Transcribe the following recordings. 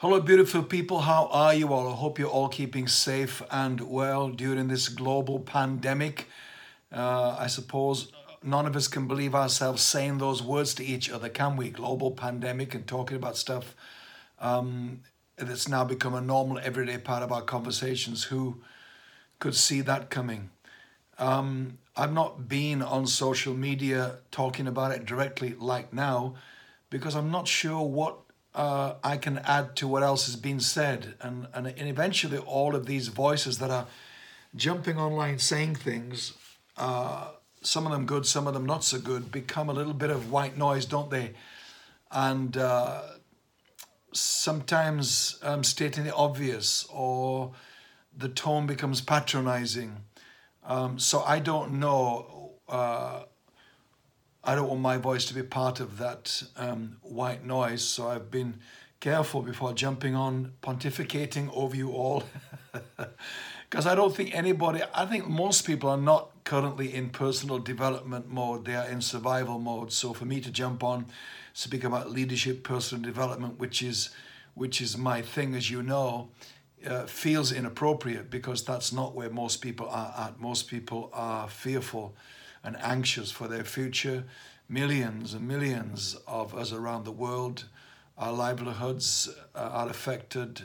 Hello, beautiful people. How are you all? I hope you're all keeping safe and well during this global pandemic. Uh, I suppose none of us can believe ourselves saying those words to each other, can we? Global pandemic and talking about stuff um, that's now become a normal, everyday part of our conversations. Who could see that coming? Um, I've not been on social media talking about it directly like now because I'm not sure what uh, I can add to what else has been said. And, and, and eventually, all of these voices that are jumping online saying things, uh, some of them good, some of them not so good, become a little bit of white noise, don't they? And uh, sometimes um, stating the obvious or the tone becomes patronizing. Um, so I don't know uh, I don't want my voice to be part of that um, white noise, so I've been careful before jumping on pontificating over you all. Because I don't think anybody, I think most people are not currently in personal development mode, they are in survival mode. So for me to jump on, speak about leadership, personal development, which is, which is my thing, as you know, uh, feels inappropriate because that's not where most people are at. Most people are fearful and anxious for their future. Millions and millions of us around the world, our livelihoods uh, are affected,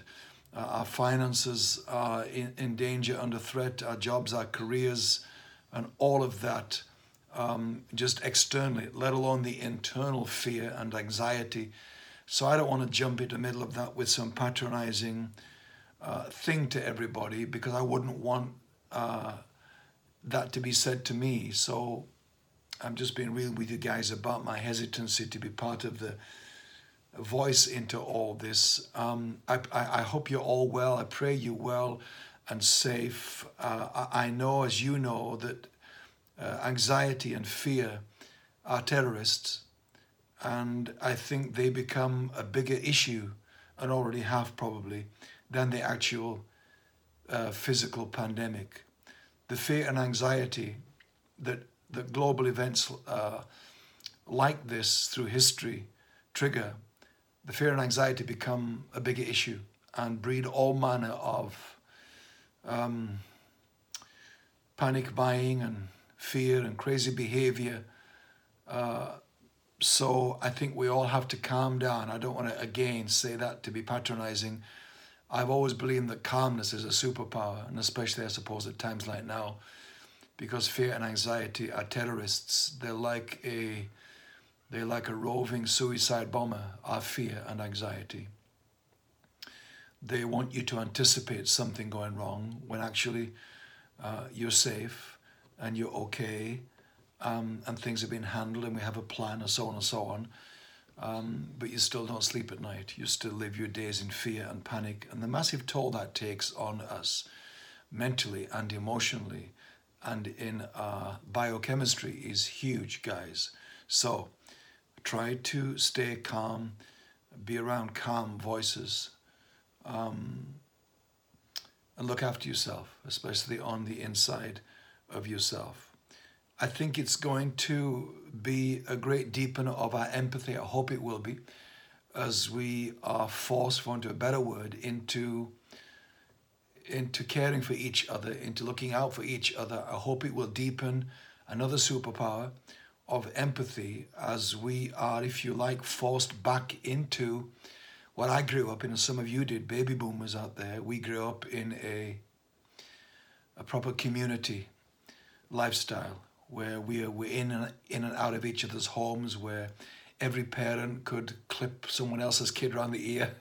uh, our finances are in, in, danger, under threat, our jobs, our careers, and all of that um, just externally, let alone the internal fear and anxiety. So I don't want to jump into the middle of that with some patronizing uh, thing to everybody because I wouldn't want uh, that to be said to me. So I'm just being real with you guys about my hesitancy to be part of the voice into all this. Um, I, I, I, hope you're all well. I pray you well and safe. Uh, I, I, know, as you know, that uh, anxiety and fear are terrorists. And I think they become a bigger issue, and already have probably, than the actual uh, physical pandemic the fear and anxiety that, that global events uh, like this through history trigger, the fear and anxiety become a bigger issue and breed all manner of um, panic buying and fear and crazy behavior. Uh, so I think we all have to calm down. I don't want to again say that to be patronizing I've always believed that calmness is a superpower, and especially, I suppose, at times like now, because fear and anxiety are terrorists. They're like a they're like a roving suicide bomber, are fear and anxiety. They want you to anticipate something going wrong when actually uh, you're safe and you're okay um, and things have been handled and we have a plan and so on and so on um, but you still don't sleep at night. You still live your days in fear and panic, and the massive toll that takes on us mentally and emotionally and in our biochemistry is huge, guys. So try to stay calm, be around calm voices, um, and look after yourself, especially on the inside of yourself. I think it's going to be a great deepener of our empathy. I hope it will be, as we are forced, for want of a better word, into into caring for each other, into looking out for each other. I hope it will deepen another superpower of empathy as we are, if you like, forced back into what I grew up in, and some of you did, baby boomers out there. We grew up in a a proper community lifestyle where we were in and, in and out of each other's homes, where every parent could clip someone else's kid around the ear,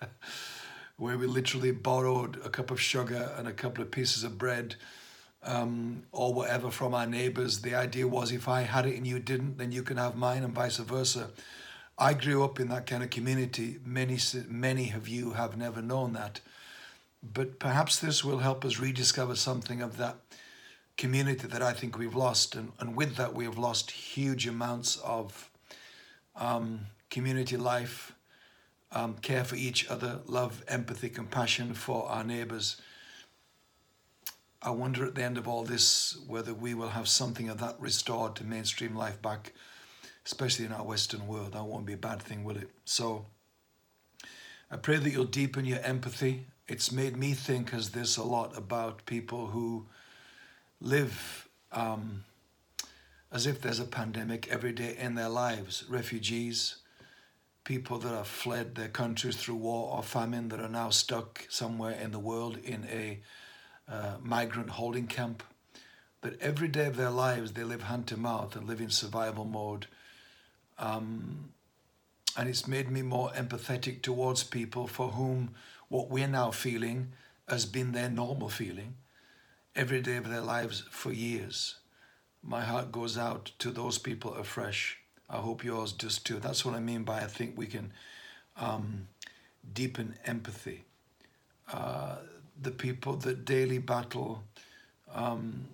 where we literally borrowed a cup of sugar and a couple of pieces of bread um, or whatever from our neighbors. The idea was if I had it and you didn't, then you can have mine and vice versa. I grew up in that kind of community. Many, many of you have never known that. But perhaps this will help us rediscover something of that community that I think we've lost. And, and with that, we have lost huge amounts of um, community life, um, care for each other, love, empathy, compassion for our neighbors. I wonder at the end of all this whether we will have something of that restored to mainstream life back, especially in our Western world. That won't be a bad thing, will it? So I pray that you'll deepen your empathy. It's made me think as this a lot about people who live um, as if there's a pandemic every day in their lives. Refugees, people that have fled their countries through war or famine that are now stuck somewhere in the world in a uh, migrant holding camp. That every day of their lives they live hand to mouth and live in survival mode. Um, and it's made me more empathetic towards people for whom what we're now feeling has been their normal feeling every day of their lives for years. My heart goes out to those people afresh. I hope yours does too. That's what I mean by I think we can um, deepen empathy. Uh, the people that daily battle um,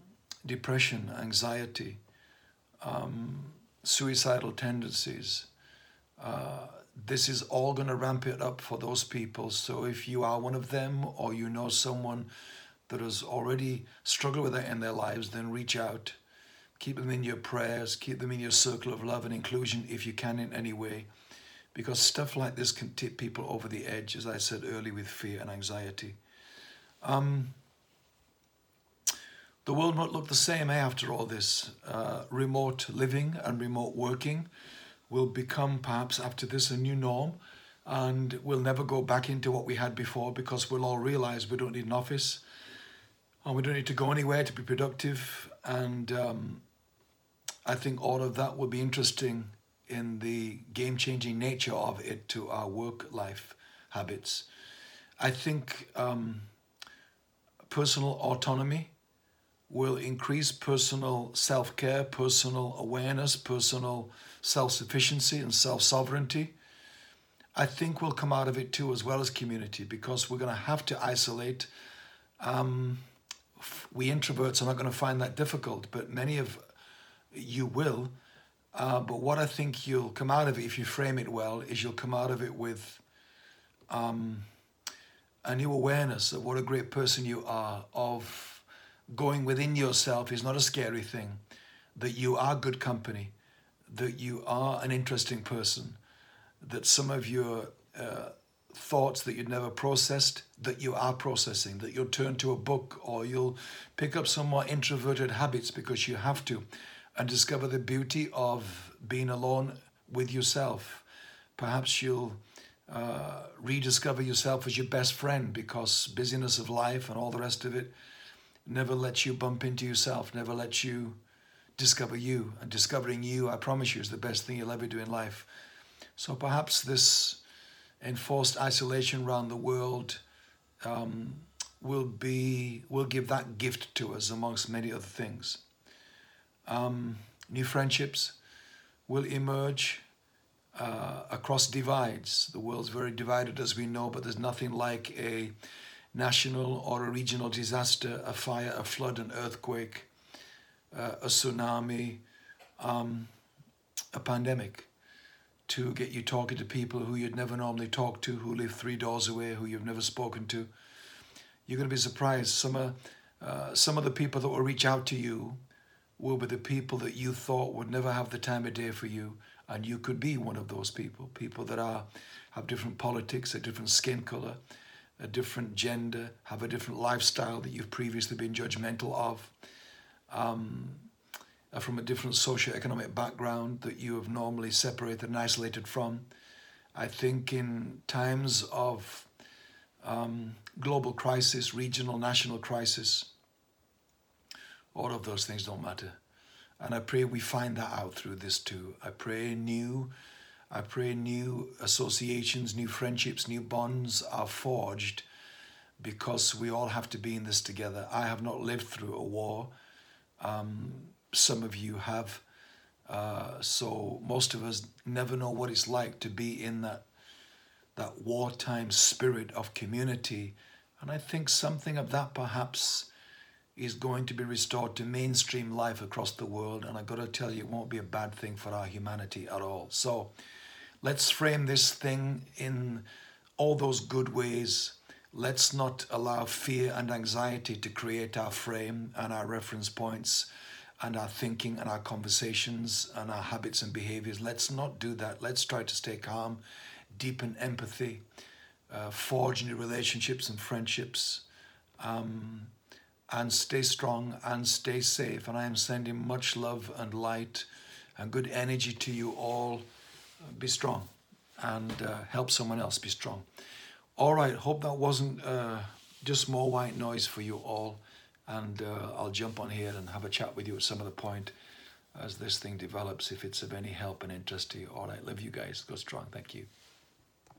depression, anxiety, um, suicidal tendencies. Uh, this is all going to ramp it up for those people. So if you are one of them or you know someone that has already struggled with that in their lives, then reach out. Keep them in your prayers, keep them in your circle of love and inclusion if you can in any way. Because stuff like this can tip people over the edge, as I said earlier, with fear and anxiety. Um, the world won't look the same eh, after all this. Uh, remote living and remote working will become perhaps after this a new norm and we'll never go back into what we had before because we'll all realize we don't need an office and we don't need to go anywhere to be productive. And um, I think all of that will be interesting in the game changing nature of it to our work life habits. I think um, personal autonomy will increase personal self care, personal awareness, personal self sufficiency, and self sovereignty. I think we'll come out of it too, as well as community, because we're going to have to isolate. Um, we introverts are not going to find that difficult, but many of you will. Uh, but what I think you'll come out of it, if you frame it well, is you'll come out of it with um, a new awareness of what a great person you are, of going within yourself is not a scary thing, that you are good company, that you are an interesting person, that some of your uh, thoughts that you'd never processed that you are processing, that you'll turn to a book or you'll pick up some more introverted habits because you have to and discover the beauty of being alone with yourself. Perhaps you'll uh, rediscover yourself as your best friend because busyness of life and all the rest of it never lets you bump into yourself, never lets you discover you. And discovering you, I promise you, is the best thing you'll ever do in life. So perhaps this enforced isolation around the world um, will be will give that gift to us amongst many other things. Um, new friendships will emerge uh, across divides. The world's very divided, as we know, but there's nothing like a national or a regional disaster, a fire, a flood, an earthquake, uh, a tsunami, um, a pandemic to get you talking to people who you'd never normally talk to, who live three doors away, who you've never spoken to. You're going to be surprised. Some of, uh, some of the people that will reach out to you will be the people that you thought would never have the time of day for you, and you could be one of those people. People that are have different politics, a different skin color, a different gender, have a different lifestyle that you've previously been judgmental of. Um, uh, from a different socio-economic background that you have normally separated and isolated from. I think in times of um, global crisis, regional, national crisis, all of those things don't matter. And I pray we find that out through this too. I pray new, I pray new associations, new friendships, new bonds are forged because we all have to be in this together. I have not lived through a war. Um, some of you have. Uh, so most of us never know what it's like to be in that that wartime spirit of community, and I think something of that perhaps is going to be restored to mainstream life across the world. And I've got to tell you, it won't be a bad thing for our humanity at all. So let's frame this thing in all those good ways. Let's not allow fear and anxiety to create our frame and our reference points and our thinking and our conversations and our habits and behaviors. Let's not do that. Let's try to stay calm, deepen empathy, uh, forge new relationships and friendships. Um, and stay strong and stay safe. And I am sending much love and light and good energy to you all. Be strong and uh, help someone else be strong. All right, hope that wasn't uh, just more white noise for you all. And uh, I'll jump on here and have a chat with you at some other point as this thing develops, if it's of any help and interest to you. All right, love you guys. Go strong. Thank you.